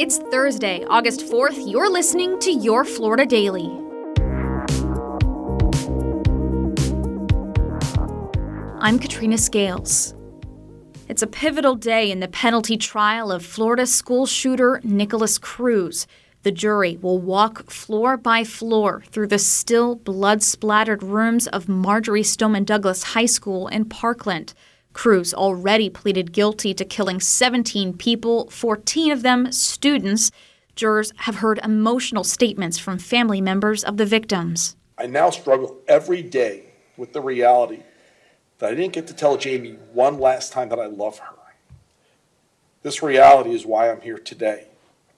It's Thursday, August 4th. You're listening to Your Florida Daily. I'm Katrina Scales. It's a pivotal day in the penalty trial of Florida school shooter Nikolas Cruz. The jury will walk floor by floor through the still blood splattered rooms of Marjory Stoneman Douglas High School in Parkland. Cruz already pleaded guilty to killing 17 people, 14 of them students. Jurors have heard emotional statements from family members of the victims. I now struggle every day with the reality that I didn't get to tell Jaime one last time that I love her. This reality is why I'm here today,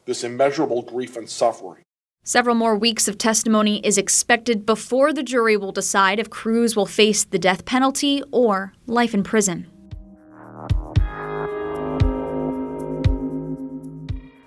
this immeasurable grief and suffering. Several more weeks of testimony is expected before the jury will decide if Cruz will face the death penalty or life in prison.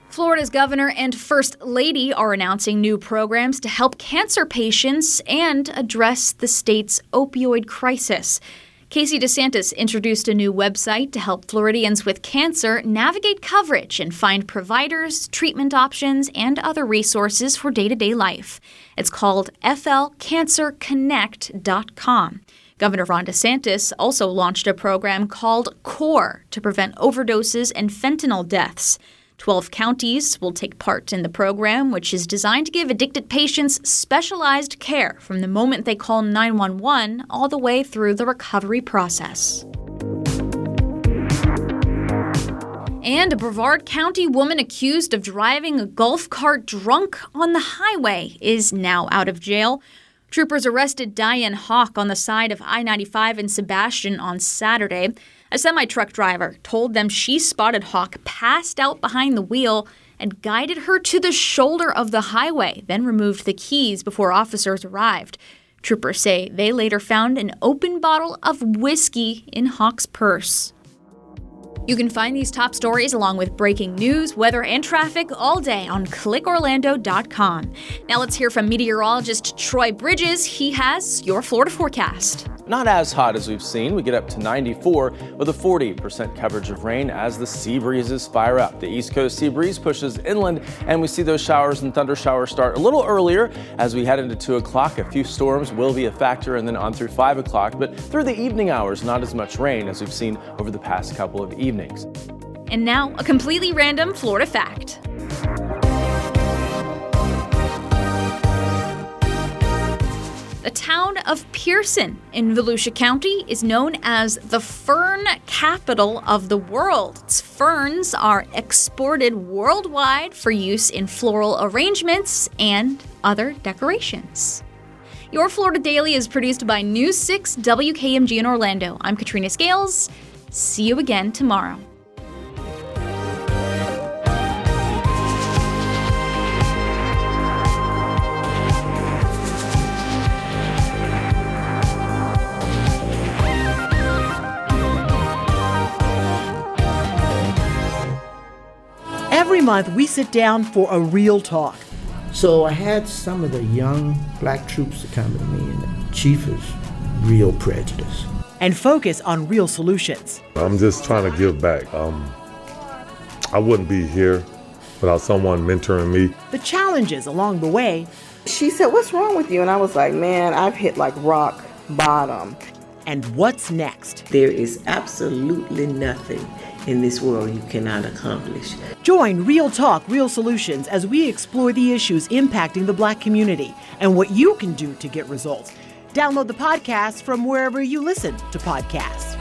Florida's governor and first lady are announcing new programs to help cancer patients and address the state's opioid crisis. Casey DeSantis introduced a new website to help Floridians with cancer navigate coverage and find providers, treatment options, and other resources for day to day life. It's called flcancerconnect.com. Governor Ron DeSantis also launched a program called CORE to prevent overdoses and fentanyl deaths. 12 counties will take part in the program, which is designed to give addicted patients specialized care from the moment they call 911 all the way through the recovery process. And a Brevard County woman accused of driving a golf cart drunk on the highway is now out of jail. Troopers arrested Diane Hawk on the side of I 95 in Sebastian on Saturday. A semi truck driver told them she spotted Hawk passed out behind the wheel and guided her to the shoulder of the highway, then removed the keys before officers arrived. Troopers say they later found an open bottle of whiskey in Hawk's purse. You can find these top stories along with breaking news, weather, and traffic all day on clickorlando.com. Now let's hear from meteorologist Troy Bridges. He has your Florida forecast. Not as hot as we've seen. We get up to 94 with a 40% coverage of rain as the sea breezes fire up. The east coast sea breeze pushes inland and we see those showers and thunder showers start a little earlier as we head into 2 o'clock. A few storms will be a factor and then on through 5 o'clock, but through the evening hours, not as much rain as we've seen over the past couple of evenings. And now, a completely random Florida fact. The town of Pierson in Volusia County is known as the fern capital of the world. Its ferns are exported worldwide for use in floral arrangements and other decorations. Your Florida Daily is produced by News 6 WKMG in Orlando. I'm Katrina Scales. See you again tomorrow. Every month, we sit down for a real talk. So I had some of the young black troops to come to me, and the chief is real prejudice. And focus on real solutions. I'm just trying to give back. Um, I wouldn't be here without someone mentoring me. The challenges along the way. She said, What's wrong with you? And I was like, Man, I've hit like rock bottom. And what's next? There is absolutely nothing in this world you cannot accomplish. Join Real Talk, Real Solutions as we explore the issues impacting the black community and what you can do to get results. Download the podcast from wherever you listen to podcasts.